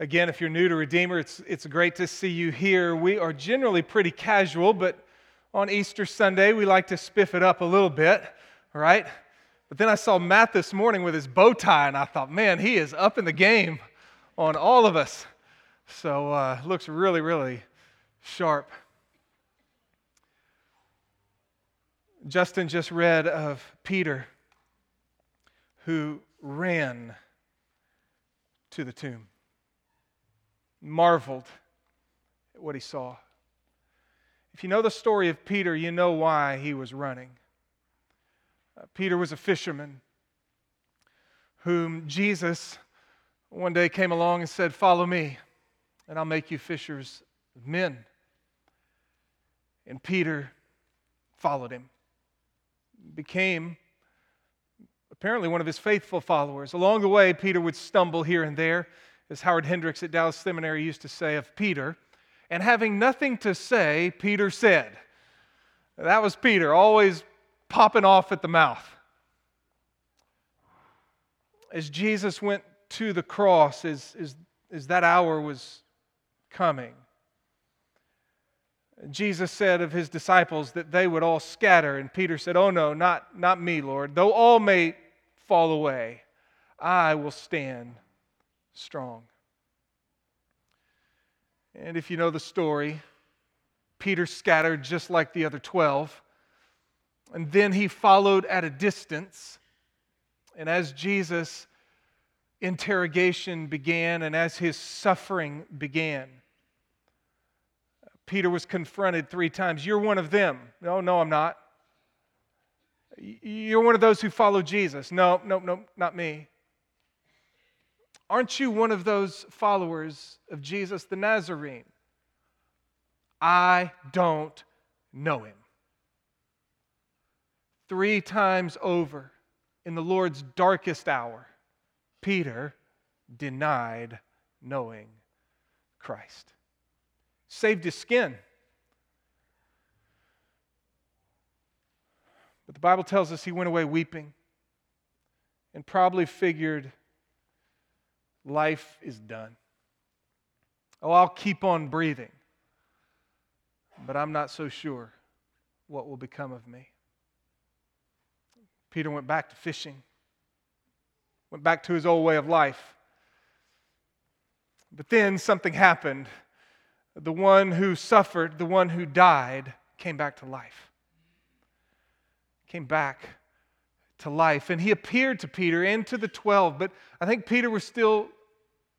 Again, if you're new to Redeemer, it's, it's great to see you here. We are generally pretty casual, but on Easter Sunday, we like to spiff it up a little bit, all right? But then I saw Matt this morning with his bow tie, and I thought, man, he is up in the game on all of us. So uh, looks really, really sharp. Justin just read of Peter who ran to the tomb, marveled at what he saw. If you know the story of Peter, you know why he was running. Uh, Peter was a fisherman whom Jesus one day came along and said, Follow me, and I'll make you fishers of men. And Peter followed him, became apparently one of his faithful followers. Along the way, Peter would stumble here and there, as Howard Hendricks at Dallas Seminary used to say of Peter. And having nothing to say, Peter said. That was Peter, always popping off at the mouth. As Jesus went to the cross, as, as, as that hour was coming, Jesus said of his disciples that they would all scatter. And Peter said, Oh, no, not, not me, Lord. Though all may fall away, I will stand strong. And if you know the story, Peter scattered just like the other 12. And then he followed at a distance. And as Jesus' interrogation began and as his suffering began, Peter was confronted three times. You're one of them. No, no, I'm not. You're one of those who follow Jesus. No, no, no, not me. Aren't you one of those followers of Jesus the Nazarene? I don't know him. Three times over in the Lord's darkest hour, Peter denied knowing Christ. Saved his skin. But the Bible tells us he went away weeping and probably figured life is done. Oh, I'll keep on breathing, but I'm not so sure what will become of me. Peter went back to fishing, went back to his old way of life. But then something happened. The one who suffered, the one who died, came back to life came back to life. And he appeared to Peter and to the 12, but I think Peter was still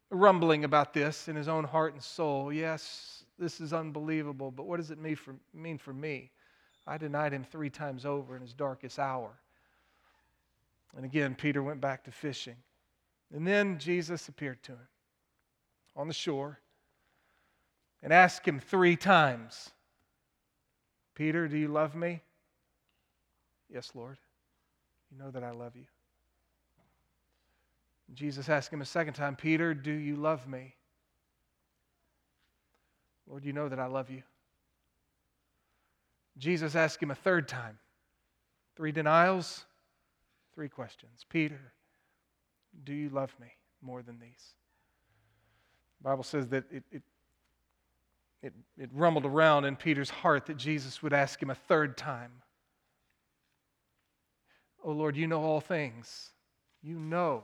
rumbling about this in his own heart and soul. Yes, this is unbelievable, but what does it mean for, mean for me? I denied him three times over in his darkest hour. And again, Peter went back to fishing. And then Jesus appeared to him on the shore and asked him three times Peter, do you love me? Yes, Lord. You know that I love you. Jesus asked him a second time, Peter, do you love me? Lord, you know that I love you. Jesus asked him a third time. Three denials, three questions. Peter, do you love me more than these? The Bible says that it, it, it, it rumbled around in Peter's heart that Jesus would ask him a third time. Oh Lord, you know all things. You know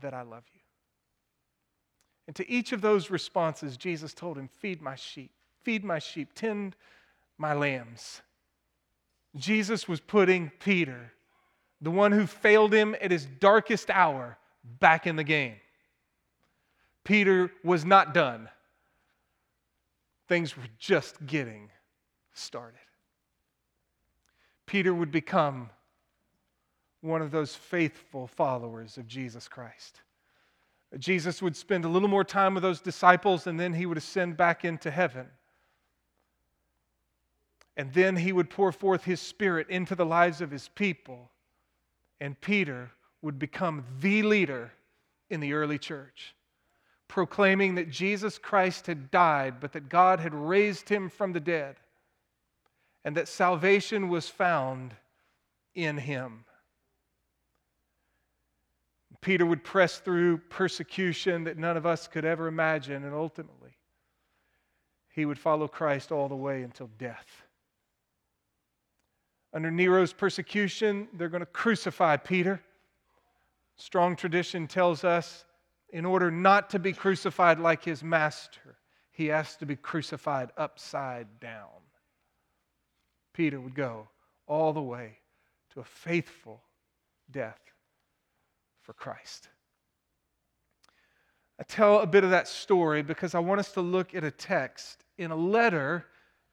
that I love you. And to each of those responses, Jesus told him, Feed my sheep, feed my sheep, tend my lambs. Jesus was putting Peter, the one who failed him at his darkest hour, back in the game. Peter was not done, things were just getting started. Peter would become one of those faithful followers of Jesus Christ. Jesus would spend a little more time with those disciples and then he would ascend back into heaven. And then he would pour forth his spirit into the lives of his people. And Peter would become the leader in the early church, proclaiming that Jesus Christ had died, but that God had raised him from the dead and that salvation was found in him. Peter would press through persecution that none of us could ever imagine, and ultimately, he would follow Christ all the way until death. Under Nero's persecution, they're going to crucify Peter. Strong tradition tells us in order not to be crucified like his master, he has to be crucified upside down. Peter would go all the way to a faithful death for Christ. I tell a bit of that story because I want us to look at a text in a letter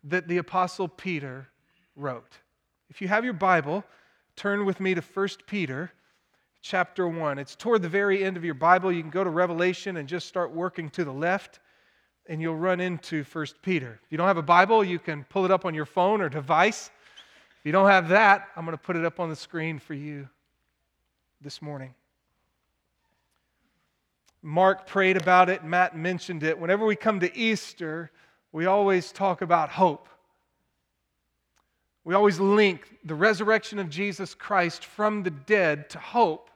that the Apostle Peter wrote. If you have your Bible, turn with me to 1 Peter chapter 1. It's toward the very end of your Bible. You can go to Revelation and just start working to the left, and you'll run into 1 Peter. If you don't have a Bible, you can pull it up on your phone or device. If you don't have that, I'm going to put it up on the screen for you this morning. Mark prayed about it, Matt mentioned it. Whenever we come to Easter, we always talk about hope. We always link the resurrection of Jesus Christ from the dead to hope.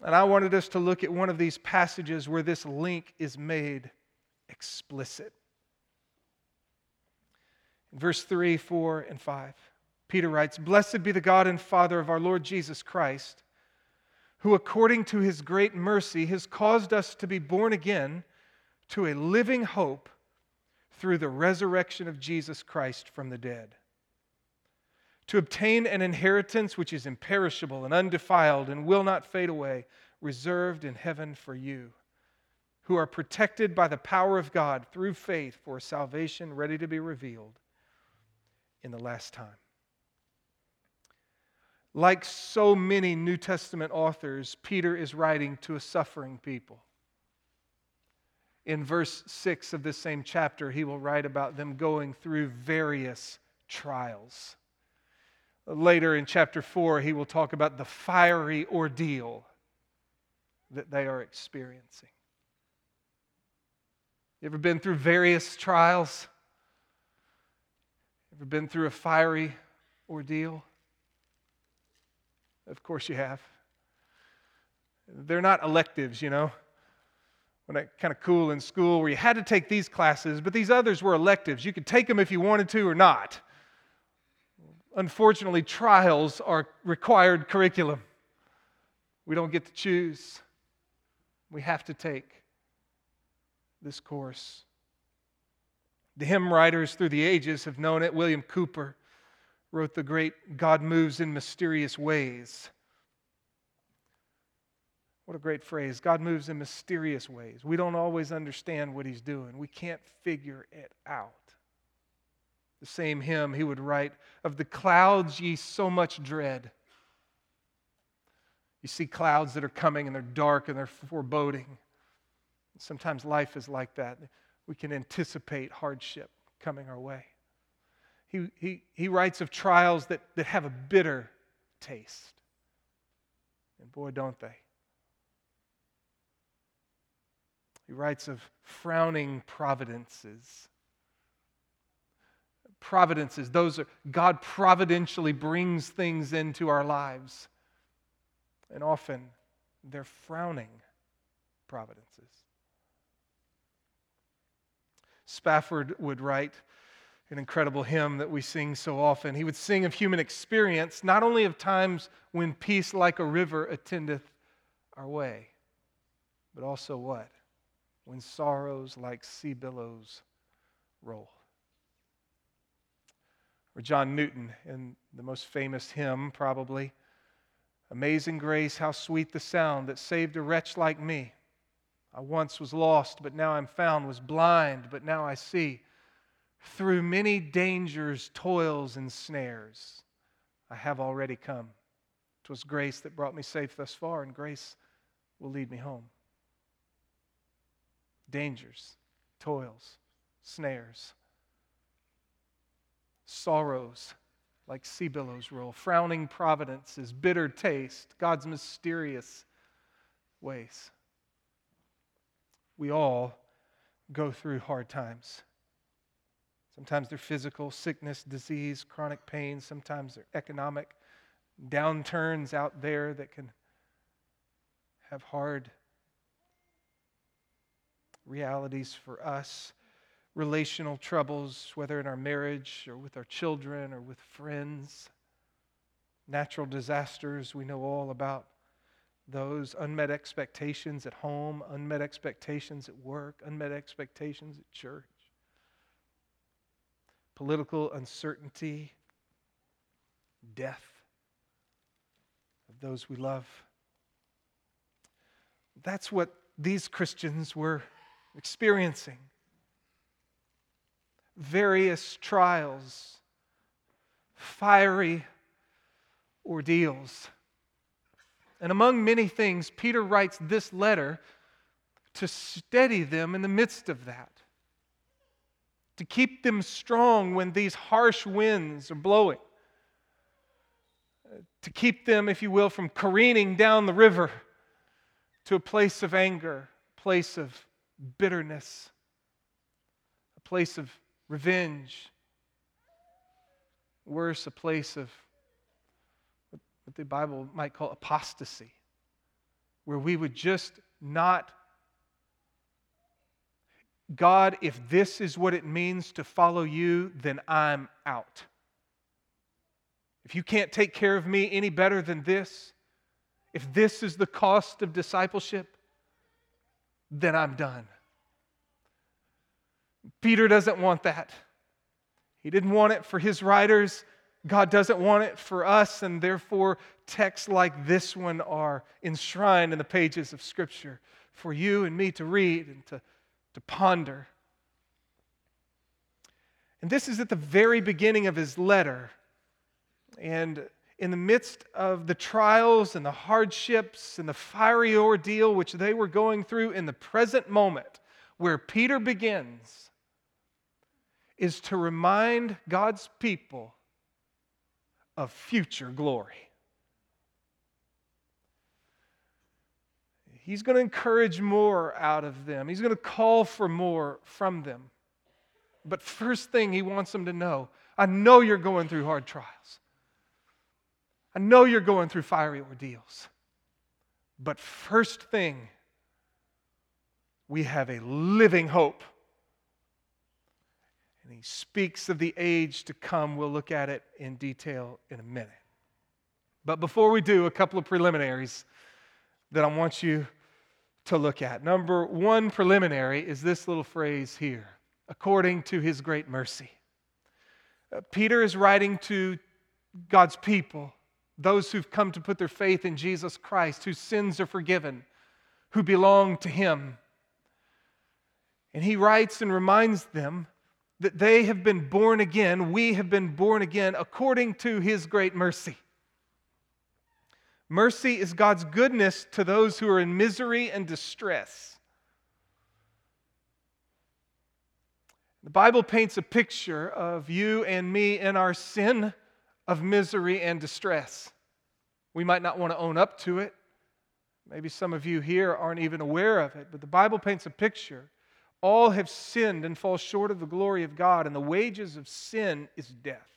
And I wanted us to look at one of these passages where this link is made explicit. In verse 3, 4, and 5, Peter writes Blessed be the God and Father of our Lord Jesus Christ, who according to his great mercy has caused us to be born again to a living hope through the resurrection of Jesus Christ from the dead to obtain an inheritance which is imperishable and undefiled and will not fade away, reserved in heaven for you, who are protected by the power of God through faith for salvation ready to be revealed in the last time. Like so many New Testament authors, Peter is writing to a suffering people. In verse 6 of this same chapter, he will write about them going through various trials. Later in chapter 4, he will talk about the fiery ordeal that they are experiencing. You ever been through various trials? Ever been through a fiery ordeal? Of course you have. They're not electives, you know. When I kind of cool in school where you had to take these classes, but these others were electives. You could take them if you wanted to or not unfortunately, trials are required curriculum. We don't get to choose. We have to take this course. The hymn writers through the ages have known it. William Cowper wrote the great God Moves in Mysterious Ways. What a great phrase. God moves in mysterious ways. We don't always understand what he's doing, we can't figure it out the same hymn he would write of the clouds ye so much dread. You see clouds that are coming and they're dark and they're foreboding. Sometimes life is like that. We can anticipate hardship coming our way. He, he, he writes of trials that, that have a bitter taste. And boy, don't they. He writes of frowning providences providences. Those are God providentially brings things into our lives. And often they're frowning providences. Spafford would write an incredible hymn that we sing so often. He would sing of human experience, not only of times when peace like a river attendeth our way, but also what? When sorrows like sea billows roll. Or John Newton in the most famous hymn, probably Amazing grace, how sweet the sound that saved a wretch like me. I once was lost, but now I'm found, was blind, but now I see. Through many dangers, toils, and snares, I have already come. 'Twas grace that brought me safe thus far, and grace will lead me home. Dangers, toils, snares sorrows like sea billows roll, frowning providences, bitter taste, God's mysterious ways. We all go through hard times. Sometimes they're physical, sickness, disease, chronic pain. Sometimes they're economic downturns out there that can have hard realities for us, relational troubles, whether in our marriage or with our children or with friends, natural disasters, we know all about those. Unmet expectations at home, unmet expectations at work, unmet expectations at church, political uncertainty, death of those we love. That's what these Christians were experiencing. Various trials, fiery ordeals. And among many things, Peter writes this letter to steady them in the midst of that, to keep them strong when these harsh winds are blowing, to keep them, if you will, from careening down the river to a place of anger, a place of bitterness, a place of revenge, worse, a place of what the Bible might call apostasy, where we would just not. God, if this is what it means to follow you, then I'm out. If you can't take care of me any better than this, if this is the cost of discipleship, then I'm done. Peter doesn't want that. He didn't want it for his writers. God doesn't want it for us, and therefore, texts like this one are enshrined in the pages of Scripture for you and me to read and to, to ponder. And this is at the very beginning of his letter. And in the midst of the trials and the hardships and the fiery ordeal which they were going through in the present moment, where Peter begins, is to remind God's people of future glory. He's going to encourage more out of them. He's going to call for more from them. But first thing he wants them to know I know you're going through hard trials. I know you're going through fiery ordeals. But first thing, we have a living hope. And he speaks of the age to come. We'll look at it in detail in a minute. But before we do, a couple of preliminaries that I want you to look at. Number one preliminary is this little phrase here according to his great mercy. Uh, Peter is writing to God's people those who've come to put their faith in Jesus Christ, whose sins are forgiven, who belong to Him. And he writes and reminds them that they have been born again, we have been born again according to His great mercy. Mercy is God's goodness to those who are in misery and distress. The Bible paints a picture of you and me in our sin of misery and distress. We might not want to own up to it. Maybe some of you here aren't even aware of it, but the Bible paints a picture. All have sinned and fall short of the glory of God, and the wages of sin is death.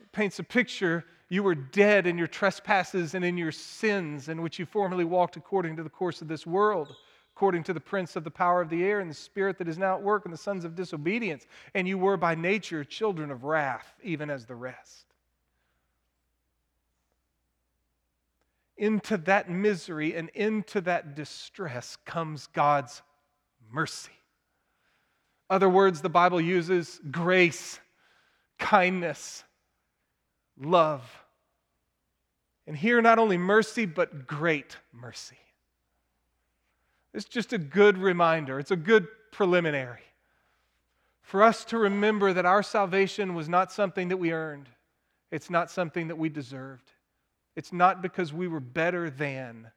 It paints a picture you were dead in your trespasses and in your sins, in which you formerly walked according to the course of this world according to the prince of the power of the air and the spirit that is now at work in the sons of disobedience. And you were by nature children of wrath, even as the rest. Into that misery and into that distress comes God's mercy. Other words the Bible uses grace, kindness, love. And here, not only mercy, but great mercy. It's just a good reminder, it's a good preliminary for us to remember that our salvation was not something that we earned, it's not something that we deserved. It's not because we were better than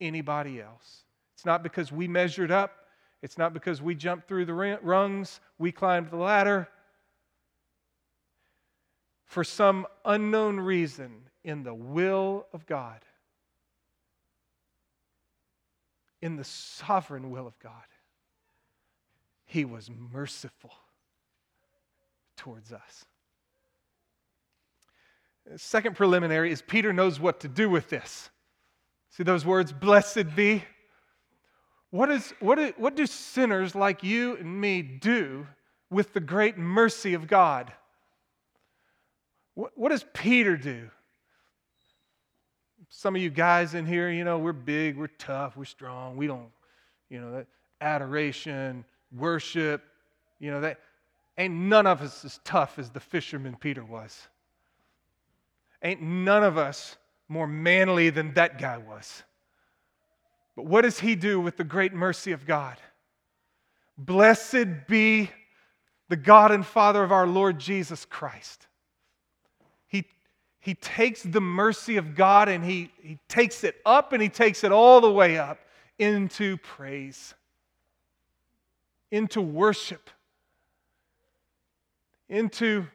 anybody else. It's not because we measured up. It's not because we jumped through the rungs, we climbed the ladder. For some unknown reason, in the will of God, in the sovereign will of God, He was merciful towards us. second preliminary is Peter knows what to do with this. See those words, blessed be? What, is, what, is, what do sinners like you and me do with the great mercy of God? What, what does Peter do? Some of you guys in here, you know, we're big, we're tough, we're strong. We don't, you know, that adoration, worship, you know, that ain't none of us as tough as the fisherman Peter was. Ain't none of us more manly than that guy was. But what does he do with the great mercy of God? Blessed be the God and Father of our Lord Jesus Christ. He, takes the mercy of God and he, he takes it up and he takes it all the way up into praise, into worship, into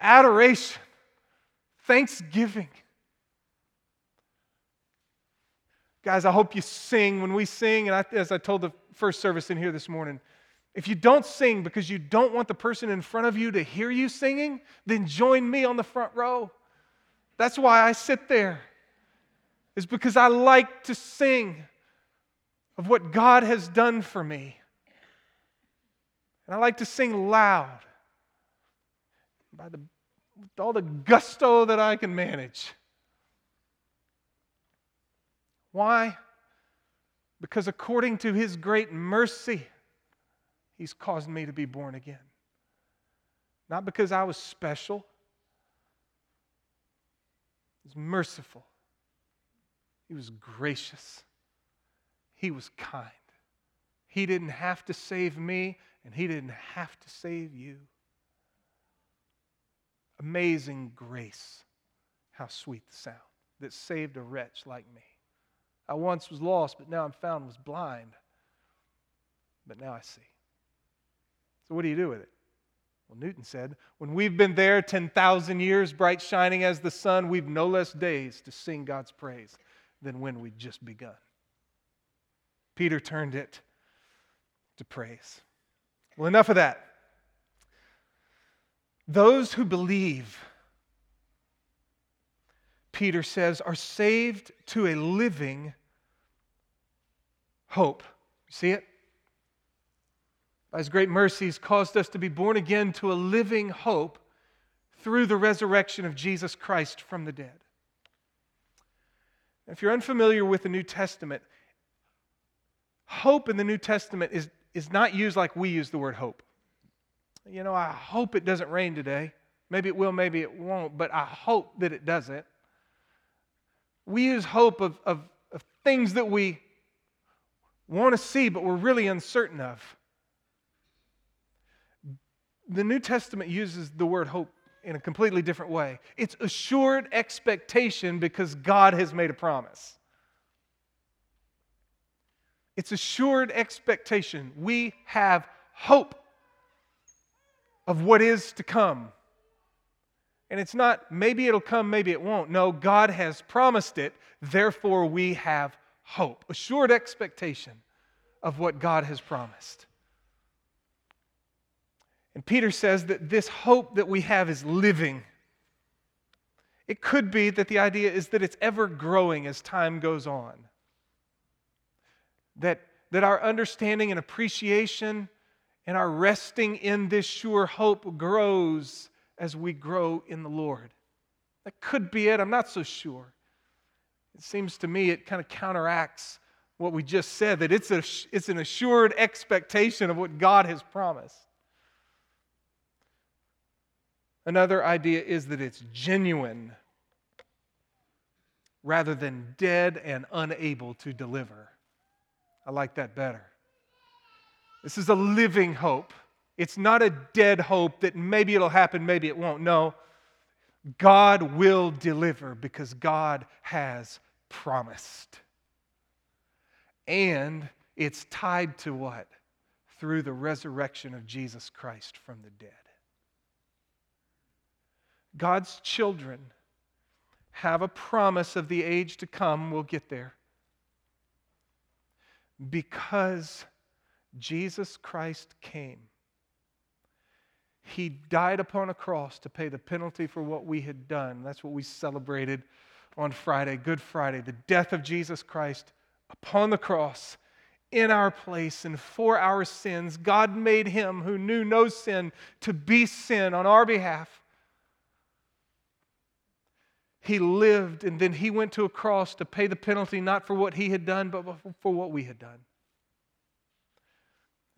adoration, thanksgiving. Guys, I hope you sing when we sing. And I, as I told the first service in here this morning, if you don't sing because you don't want the person in front of you to hear you singing, then join me on the front row. That's why I sit there, is because I like to sing of what God has done for me. And I like to sing loud by the, with all the gusto that I can manage. Why? Because according to his great mercy, he's caused me to be born again. Not because I was special, was merciful, he was gracious, he was kind. He didn't have to save me, and he didn't have to save you. Amazing grace. How sweet the sound that saved a wretch like me. I once was lost, but now I'm found, was blind, but now I see. So, what do you do with it? Well, Newton said, when we've been there 10,000 years, bright shining as the sun, we've no less days to sing God's praise than when we've just begun. Peter turned it to praise. Well, enough of that. Those who believe, Peter says, are saved to a living hope. See it? By his great mercies, caused us to be born again to a living hope through the resurrection of Jesus Christ from the dead. If you're unfamiliar with the New Testament, hope in the New Testament is, is not used like we use the word hope. You know, I hope it doesn't rain today. Maybe it will, maybe it won't, but I hope that it doesn't. We use hope of, of, of things that we want to see, but we're really uncertain of. The New Testament uses the word hope in a completely different way. It's assured expectation because God has made a promise. It's assured expectation. We have hope of what is to come. And it's not maybe it'll come, maybe it won't. No, God has promised it, therefore we have hope, assured expectation of what God has promised. And Peter says that this hope that we have is living. It could be that the idea is that it's ever growing as time goes on. That, that our understanding and appreciation and our resting in this sure hope grows as we grow in the Lord. That could be it. I'm not so sure. It seems to me it kind of counteracts what we just said that it's, a, it's an assured expectation of what God has promised. Another idea is that it's genuine rather than dead and unable to deliver. I like that better. This is a living hope. It's not a dead hope that maybe it'll happen, maybe it won't. No, God will deliver because God has promised. And it's tied to what? Through the resurrection of Jesus Christ from the dead. God's children have a promise of the age to come. We'll get there. Because Jesus Christ came. He died upon a cross to pay the penalty for what we had done. That's what we celebrated on Friday, Good Friday, the death of Jesus Christ upon the cross in our place and for our sins. God made him who knew no sin to be sin on our behalf. He lived and then he went to a cross to pay the penalty, not for what he had done, but for what we had done.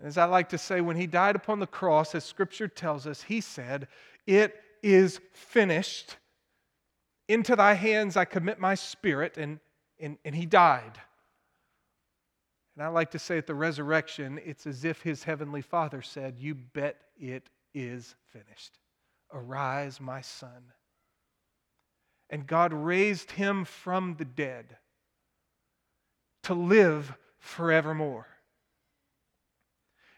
As I like to say, when he died upon the cross, as scripture tells us, he said, It is finished. Into thy hands I commit my spirit. And, and, and he died. And I like to say at the resurrection, it's as if his heavenly father said, You bet it is finished. Arise, my son. And God raised him from the dead to live forevermore.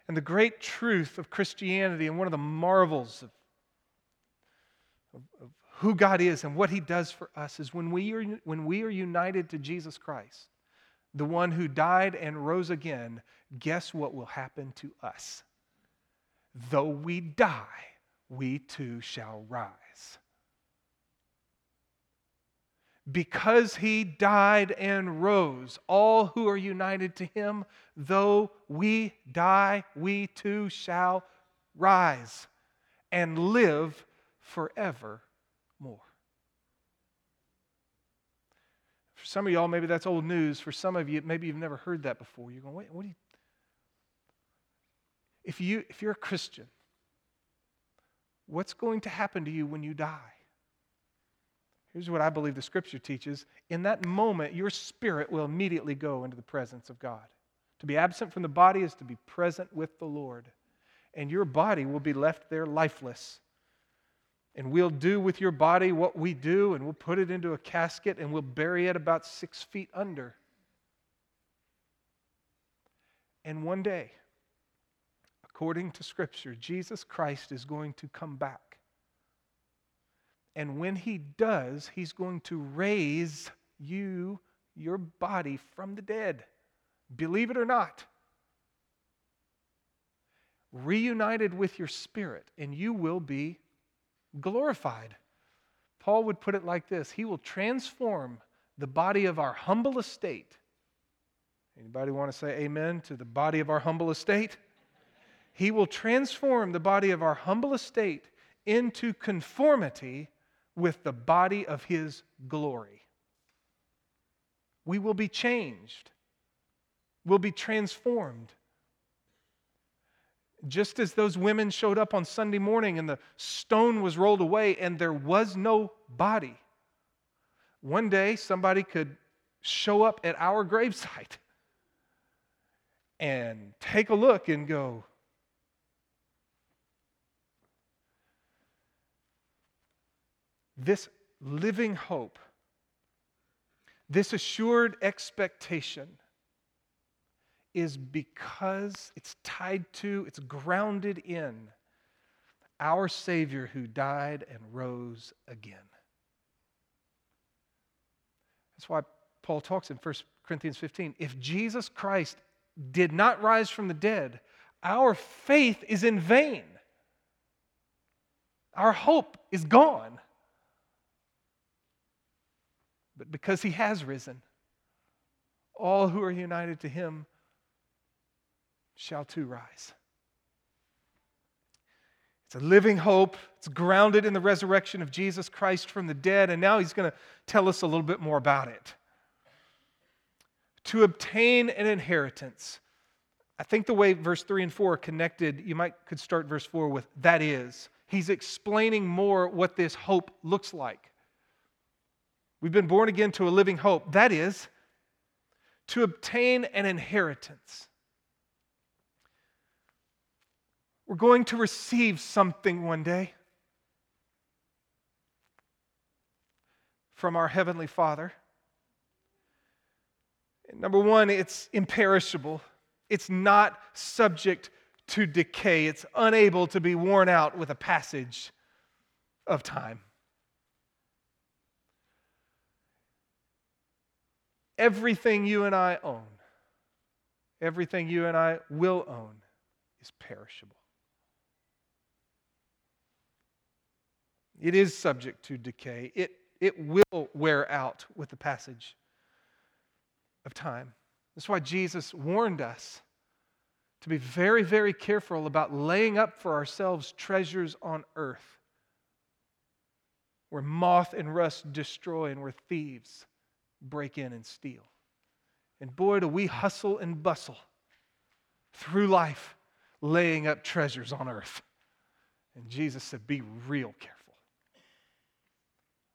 And the great truth of Christianity and one of the marvels of, of, of who God is and what He does for us is when we, are, when we are united to Jesus Christ, the one who died and rose again, guess what will happen to us? Though we die, we too shall rise. Because he died and rose, all who are united to him, though we die, we too shall rise and live forever more. For some of y'all, maybe that's old news. For some of you, maybe you've never heard that before. You're going, wait, what do you. If, you, if you're a Christian, what's going to happen to you when you die? Here's what I believe the scripture teaches. In that moment, your spirit will immediately go into the presence of God. To be absent from the body is to be present with the Lord. And your body will be left there lifeless. And we'll do with your body what we do, and we'll put it into a casket and we'll bury it about six feet under. And one day, according to Scripture, Jesus Christ is going to come back. And when he does, he's going to raise you, your body, from the dead. Believe it or not. Reunited with your spirit, and you will be glorified. Paul would put it like this He will transform the body of our humble estate. Anybody want to say amen to the body of our humble estate? He will transform the body of our humble estate into conformity with the body of his glory. We will be changed. We'll be transformed just as those women showed up on Sunday morning and the stone was rolled away and there was no body, one day somebody could show up at our gravesite and take a look and go, This living hope, this assured expectation is because it's tied to, it's grounded in our Savior who died and rose again. That's why Paul talks in 1 Corinthians 15. If Jesus Christ did not rise from the dead, our faith is in vain. Our hope is gone. But because he has risen, all who are united to him shall too rise. It's a living hope. It's grounded in the resurrection of Jesus Christ from the dead. And now he's going to tell us a little bit more about it. To obtain an inheritance. I think the way verse 3 and 4 are connected, you might could start verse 4 with that is. He's explaining more what this hope looks like. We've been born again to a living hope. That is, to obtain an inheritance. We're going to receive something one day from our Heavenly Father. Number one, it's imperishable, it's not subject to decay, it's unable to be worn out with a passage of time. Everything you and I own, everything you and I will own, is perishable. It is subject to decay. It it will wear out with the passage of time. That's why Jesus warned us to be very, very careful about laying up for ourselves treasures on earth where moth and rust destroy and where thieves break in and steal. And boy, do we hustle and bustle through life laying up treasures on earth. And Jesus said, Be real careful.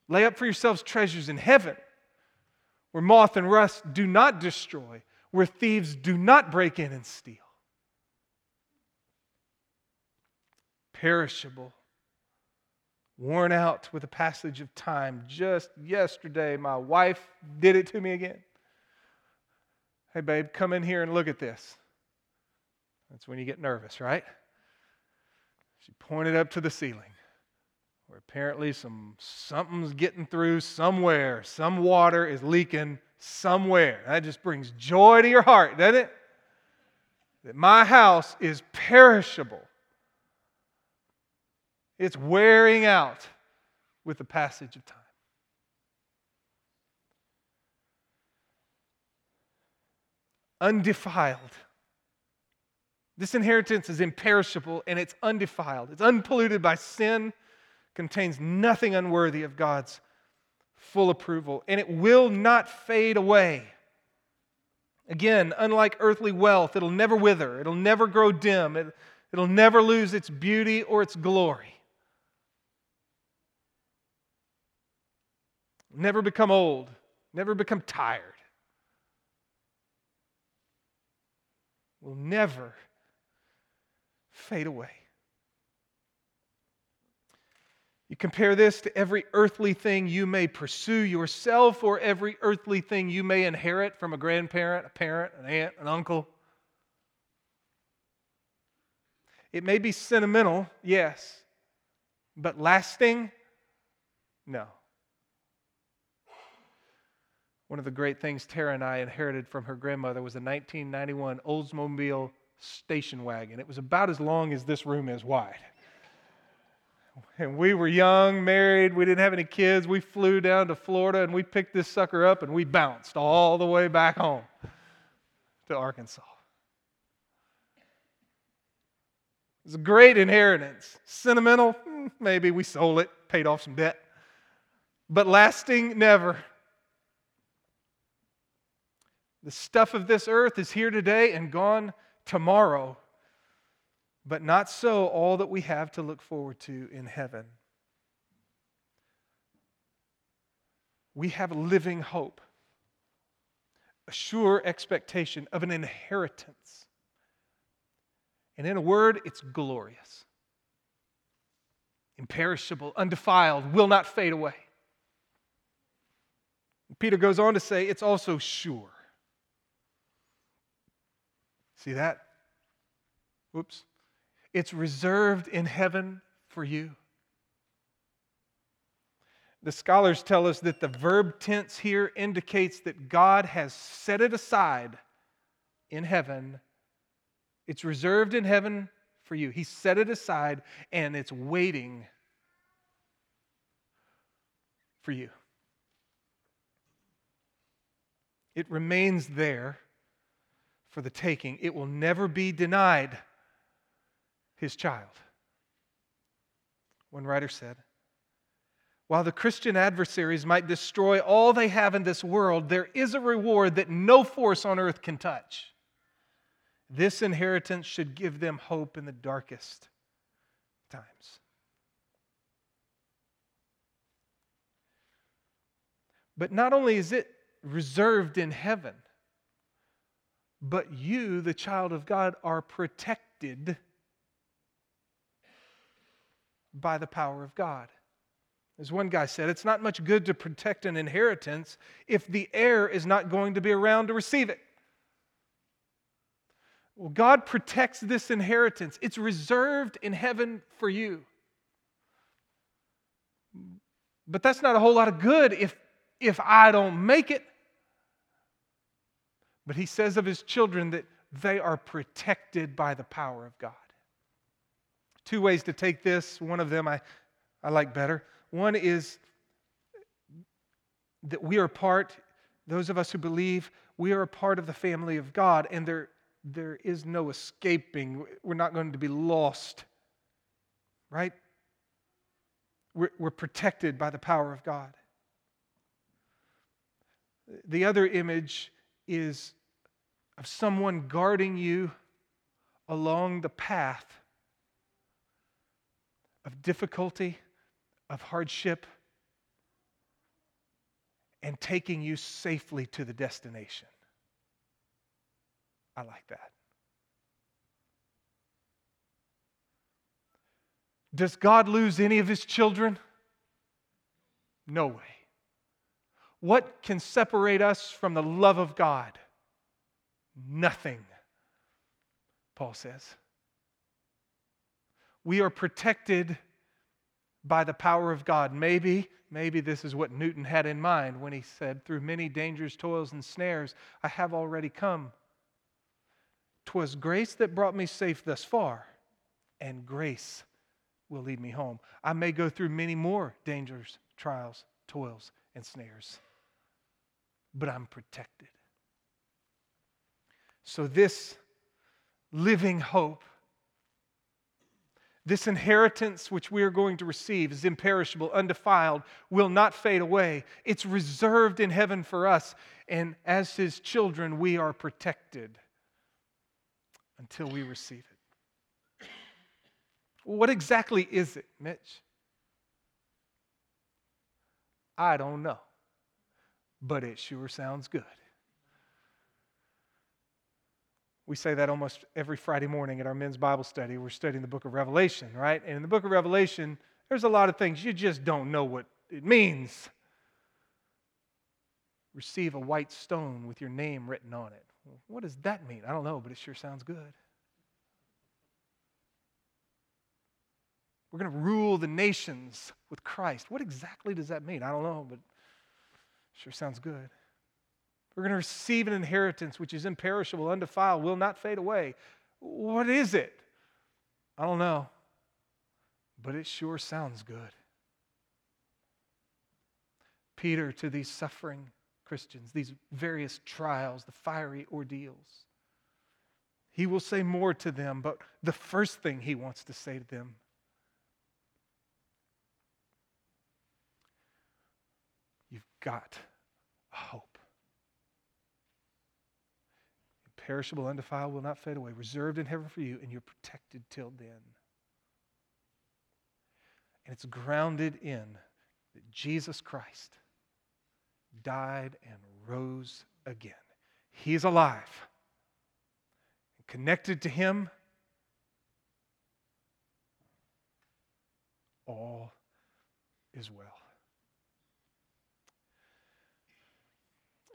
Lay up for yourselves treasures in heaven where moth and rust do not destroy, where thieves do not break in and steal. Perishable, worn out with the passage of time. Just yesterday, my wife did it to me again. Hey, babe, come in here and look at this. That's when you get nervous, right? She pointed up to the ceiling where apparently some something's getting through somewhere. Some water is leaking somewhere. That just brings joy to your heart, doesn't it? That my house is perishable. It's wearing out with the passage of time. Undefiled. This inheritance is imperishable and it's undefiled. It's unpolluted by sin contains nothing unworthy of God's full approval, and it will not fade away. Again, unlike earthly wealth, it'll never wither, it'll never grow dim, it, will never lose its beauty or its glory. Never become old, never become tired. Will never fade away. You compare this to every earthly thing you may pursue yourself or every earthly thing you may inherit from a grandparent, a parent, an aunt, an uncle. It may be sentimental, yes, but lasting? No. One of the great things Tara and I inherited from her grandmother was a 1991 Oldsmobile station wagon. It was about as long as this room is wide. And we were young, married, we didn't have any kids. We flew down to Florida and we picked this sucker up and we bounced all the way back home to Arkansas. It's a great inheritance. Sentimental, hmm, maybe we sold it, paid off some debt. But lasting, never. The stuff of this earth is here today and gone tomorrow. But not so all that we have to look forward to in heaven. We have living hope, a sure expectation of an inheritance. And in a word, it's glorious, imperishable, undefiled, will not fade away. Peter goes on to say it's also sure. See that? Whoops. It's reserved in heaven for you. The scholars tell us that the verb tense here indicates that God has set it aside in heaven. It's reserved in heaven for you. He set it aside and it's waiting for you. It remains there for the taking, it will never be denied his child. One writer said, While the Christian adversaries might destroy all they have in this world, there is a reward that no force on earth can touch. This inheritance should give them hope in the darkest times. But not only is it reserved in heaven, but you, the child of God, are protected by the power of God. As one guy said, it's not much good to protect an inheritance if the heir is not going to be around to receive it. Well, God protects this inheritance, it's reserved in heaven for you. But that's not a whole lot of good if, if I don't make it. But he says of his children that they are protected by the power of God. Two ways to take this. One of them I, I like better. One is that we are part, those of us who believe, we are a part of the family of God, and there, there is no escaping. We're not going to be lost, right? We're, we're protected by the power of God. The other image is of someone guarding you along the path of difficulty, of hardship, and taking you safely to the destination. I like that. Does God lose any of his children? No way. What can separate us from the love of God? Nothing, Paul says. We are protected by the power of God. Maybe, maybe this is what Newton had in mind when he said, Through many dangers, toils, and snares, I have already come. 'Twas grace that brought me safe thus far, and grace will lead me home. I may go through many more dangers, trials, toils, and snares, but I'm protected. So, this living hope, this inheritance which we are going to receive is imperishable, undefiled, will not fade away. It's reserved in heaven for us. And as his children, we are protected until we receive it. What exactly is it, Mitch? I don't know, but it sure sounds good. We say that almost every Friday morning at our men's Bible study. We're studying the book of Revelation, right? And in the book of Revelation, there's a lot of things you just don't know what it means. Receive a white stone with your name written on it. What does that mean? I don't know, but it sure sounds good. We're going to rule the nations with Christ. What exactly does that mean? I don't know, but sure sounds good. We're going to receive an inheritance which is imperishable, undefiled, will not fade away. What is it? I don't know, but it sure sounds good. Peter, to these suffering Christians, these various trials, the fiery ordeals, he will say more to them, but the first thing he wants to say to them you've got hope. Imperishable, undefiled, will not fade away, reserved in heaven for you, and you're protected till then. And it's grounded in that Jesus Christ died and rose again. He's alive. And connected to Him, all is well.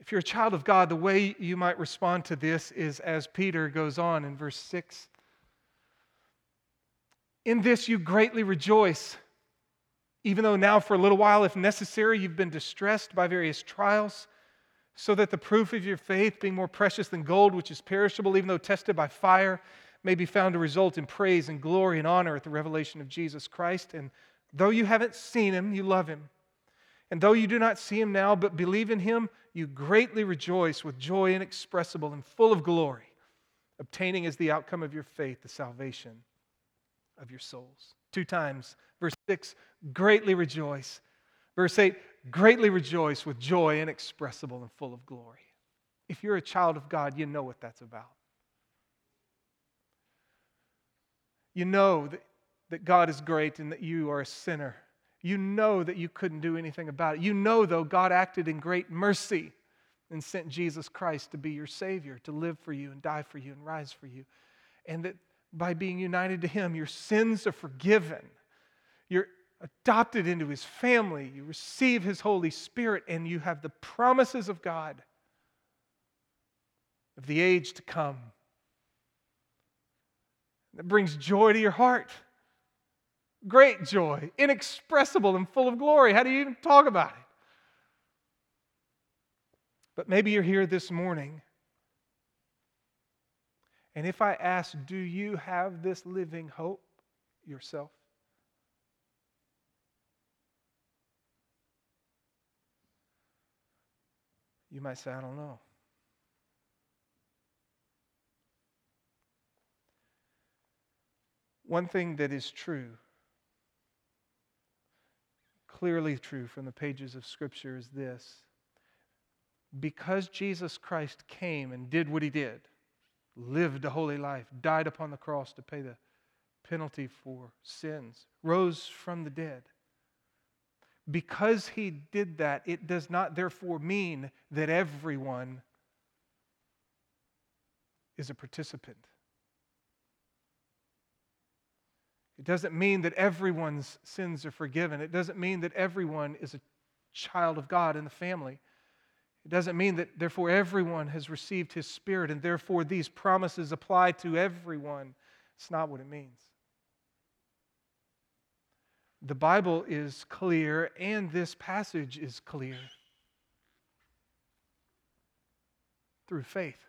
If you're a child of God, the way you might respond to this is as Peter goes on in verse 6. In this you greatly rejoice, even though now for a little while, if necessary, you've been distressed by various trials, so that the proof of your faith, being more precious than gold, which is perishable, even though tested by fire, may be found to result in praise and glory and honor at the revelation of Jesus Christ. And though you haven't seen him, you love him. And though you do not see him now, but believe in him, you greatly rejoice with joy inexpressible and full of glory, obtaining as the outcome of your faith the salvation of your souls. Two times. Verse 6, greatly rejoice. Verse 8, greatly rejoice with joy inexpressible and full of glory. If you're a child of God, you know what that's about. You know that, that God is great and that you are a sinner you know that you couldn't do anything about it. You know, though, God acted in great mercy and sent Jesus Christ to be your Savior, to live for you and die for you and rise for you. And that by being united to Him, your sins are forgiven. You're adopted into His family. You receive His Holy Spirit, and you have the promises of God of the age to come. That brings joy to your heart great joy, inexpressible and full of glory. How do you even talk about it? But maybe you're here this morning. And if I ask, do you have this living hope yourself? You might say, I don't know. One thing that is true, clearly true from the pages of Scripture, is this. Because Jesus Christ came and did what he did, lived a holy life, died upon the cross to pay the penalty for sins, rose from the dead. Because he did that, it does not therefore mean that everyone is a participant. It doesn't mean that everyone's sins are forgiven. It doesn't mean that everyone is a child of God in the family. It doesn't mean that, therefore, everyone has received His Spirit and therefore these promises apply to everyone. It's not what it means. The Bible is clear, and this passage is clear through faith.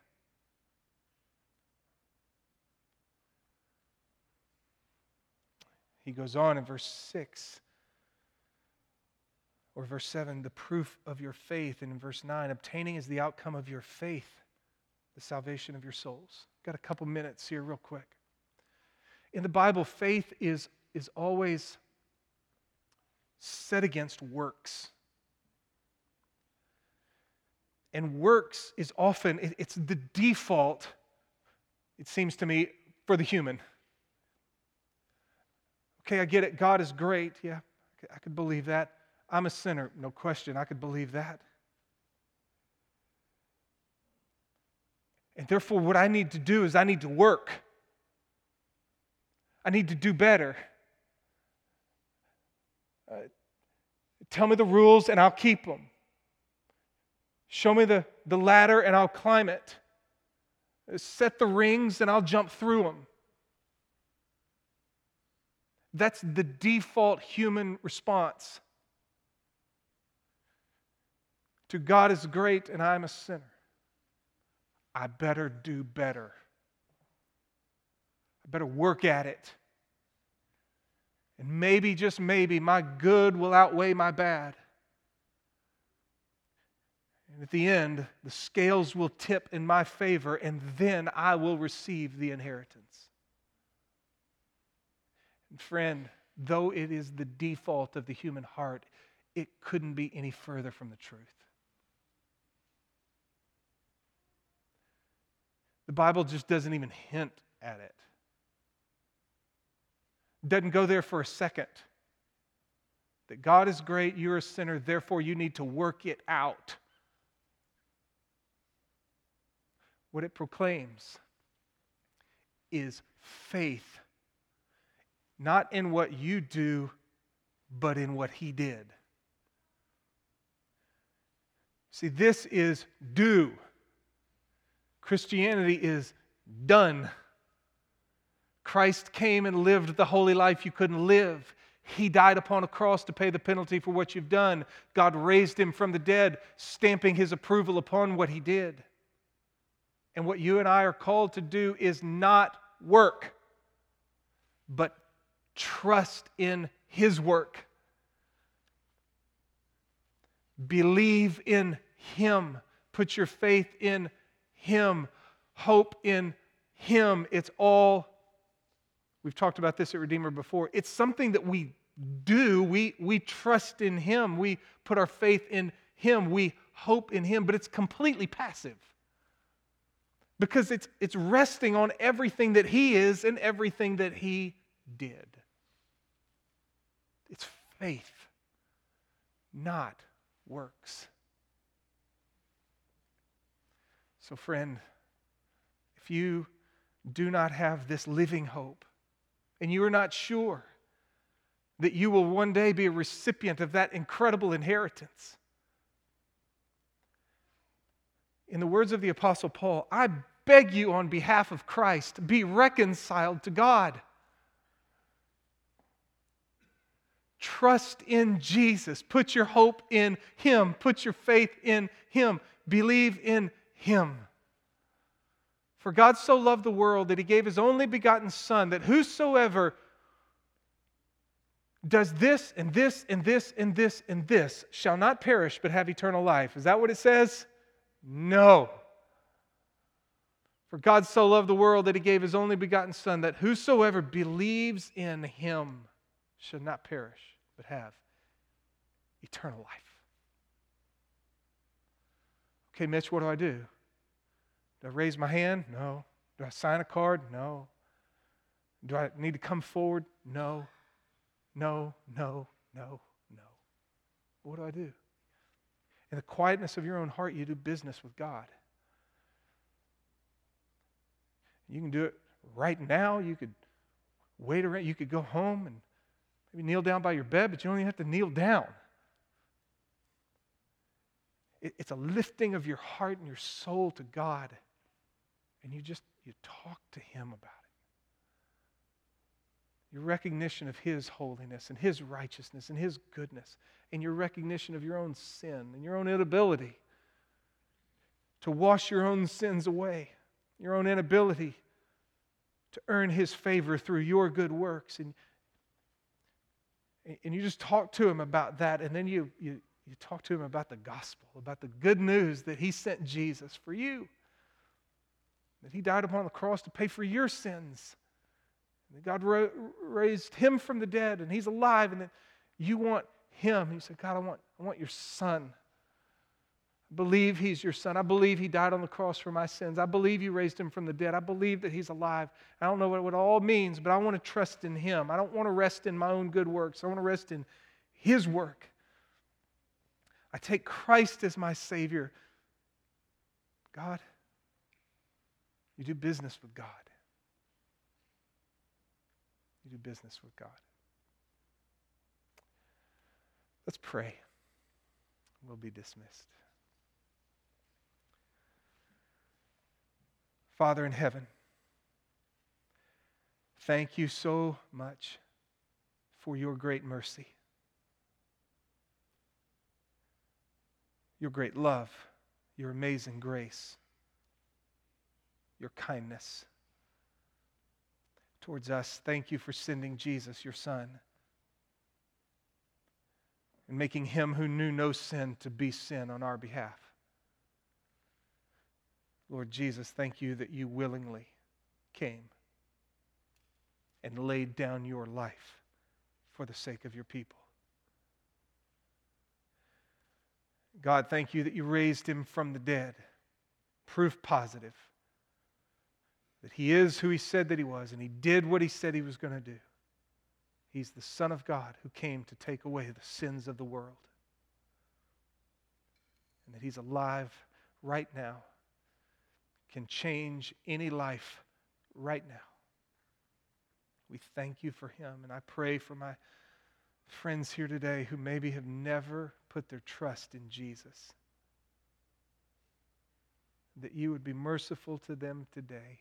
He goes on in verse 6 or verse 7, the proof of your faith. And in verse 9, obtaining is the outcome of your faith, the salvation of your souls. Got a couple minutes here, real quick. In the Bible, faith is, is always set against works. And works is often, it's the default, it seems to me, for the human. Okay, I get it. God is great. Yeah, I could believe that. I'm a sinner. No question. I could believe that. And therefore, what I need to do is I need to work. I need to do better. Uh, tell me the rules and I'll keep them. Show me the, the ladder and I'll climb it. Set the rings and I'll jump through them. That's the default human response to God is great and I'm a sinner. I better do better. I better work at it. And maybe, just maybe, my good will outweigh my bad. And at the end, the scales will tip in my favor, and then I will receive the inheritance. Friend, though it is the default of the human heart, it couldn't be any further from the truth. The Bible just doesn't even hint at it. Doesn't go there for a second. That God is great, you're a sinner, therefore you need to work it out. What it proclaims is faith not in what you do, but in what he did. See, this is do. Christianity is done. Christ came and lived the holy life you couldn't live. He died upon a cross to pay the penalty for what you've done. God raised him from the dead, stamping his approval upon what he did. And what you and I are called to do is not work, but Trust in His work. Believe in Him. Put your faith in Him. Hope in Him. It's all, we've talked about this at Redeemer before. It's something that we do. We, we trust in Him. We put our faith in Him. We hope in Him, but it's completely passive because it's, it's resting on everything that He is and everything that He did. Faith, not works. So, friend, if you do not have this living hope and you are not sure that you will one day be a recipient of that incredible inheritance, in the words of the Apostle Paul, I beg you on behalf of Christ, be reconciled to God. Trust in Jesus. Put your hope in Him. Put your faith in Him. Believe in Him. For God so loved the world that He gave His only begotten Son, that whosoever does this and this and this and this and this shall not perish but have eternal life. Is that what it says? No. For God so loved the world that he gave his only begotten Son, that whosoever believes in him should not perish, but have eternal life. Okay, Mitch, what do I do? Do I raise my hand? No. Do I sign a card? No. Do I need to come forward? No. No, no, no, no. What do I do? In the quietness of your own heart, you do business with God. You can do it right now. You could wait around. You could go home and maybe kneel down by your bed, but you don't even have to kneel down. It's a lifting of your heart and your soul to God. And you just you talk to him about it. Your recognition of his holiness and his righteousness and his goodness, and your recognition of your own sin and your own inability to wash your own sins away, your own inability to earn his favor through your good works. And, and you just talk to him about that, and then you, you, you talk to him about the gospel, about the good news that he sent Jesus for you, that he died upon the cross to pay for your sins, that God ro- raised him from the dead, and he's alive, and that you want him. He said, God, I want, I want your son believe he's your son. I believe he died on the cross for my sins. I believe you raised him from the dead. I believe that he's alive. I don't know what it all means, but I want to trust in him. I don't want to rest in my own good works. I want to rest in his work. I take Christ as my Savior. God, you do business with God. You do business with God. Let's pray. We'll be dismissed. Father in heaven, thank you so much for your great mercy, your great love, your amazing grace, your kindness towards us. Thank you for sending Jesus, your Son, and making him who knew no sin to be sin on our behalf. Lord Jesus, thank you that you willingly came and laid down your life for the sake of your people. God, thank you that you raised him from the dead. Proof positive that he is who he said that he was, and he did what he said he was going to do. He's the Son of God who came to take away the sins of the world. And that he's alive right now can change any life right now. We thank you for him. And I pray for my friends here today who maybe have never put their trust in Jesus. That you would be merciful to them today.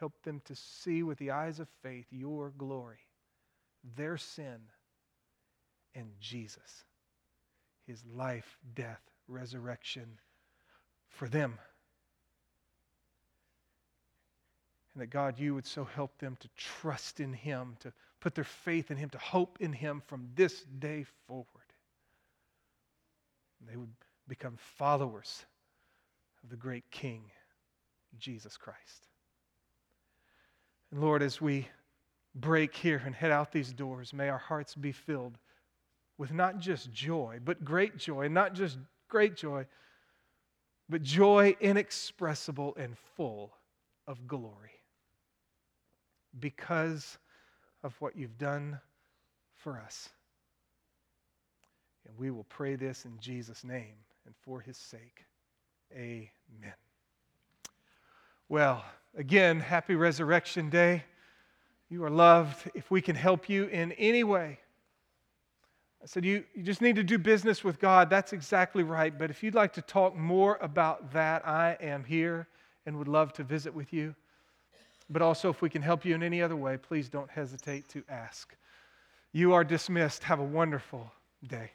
Help them to see with the eyes of faith your glory, their sin, and Jesus, his life, death, resurrection for them. And that God, you would so help them to trust in Him, to put their faith in Him, to hope in Him from this day forward. And they would become followers of the great King, Jesus Christ. And Lord, as we break here and head out these doors, may our hearts be filled with not just joy, but great joy, and not just great joy, but joy inexpressible and full of glory because of what you've done for us. And we will pray this in Jesus' name and for his sake. Amen. Well, again, happy Resurrection Day. You are loved. If we can help you in any way, I said, you, you just need to do business with God. That's exactly right. But if you'd like to talk more about that, I am here and would love to visit with you. But also, if we can help you in any other way, please don't hesitate to ask. You are dismissed. Have a wonderful day.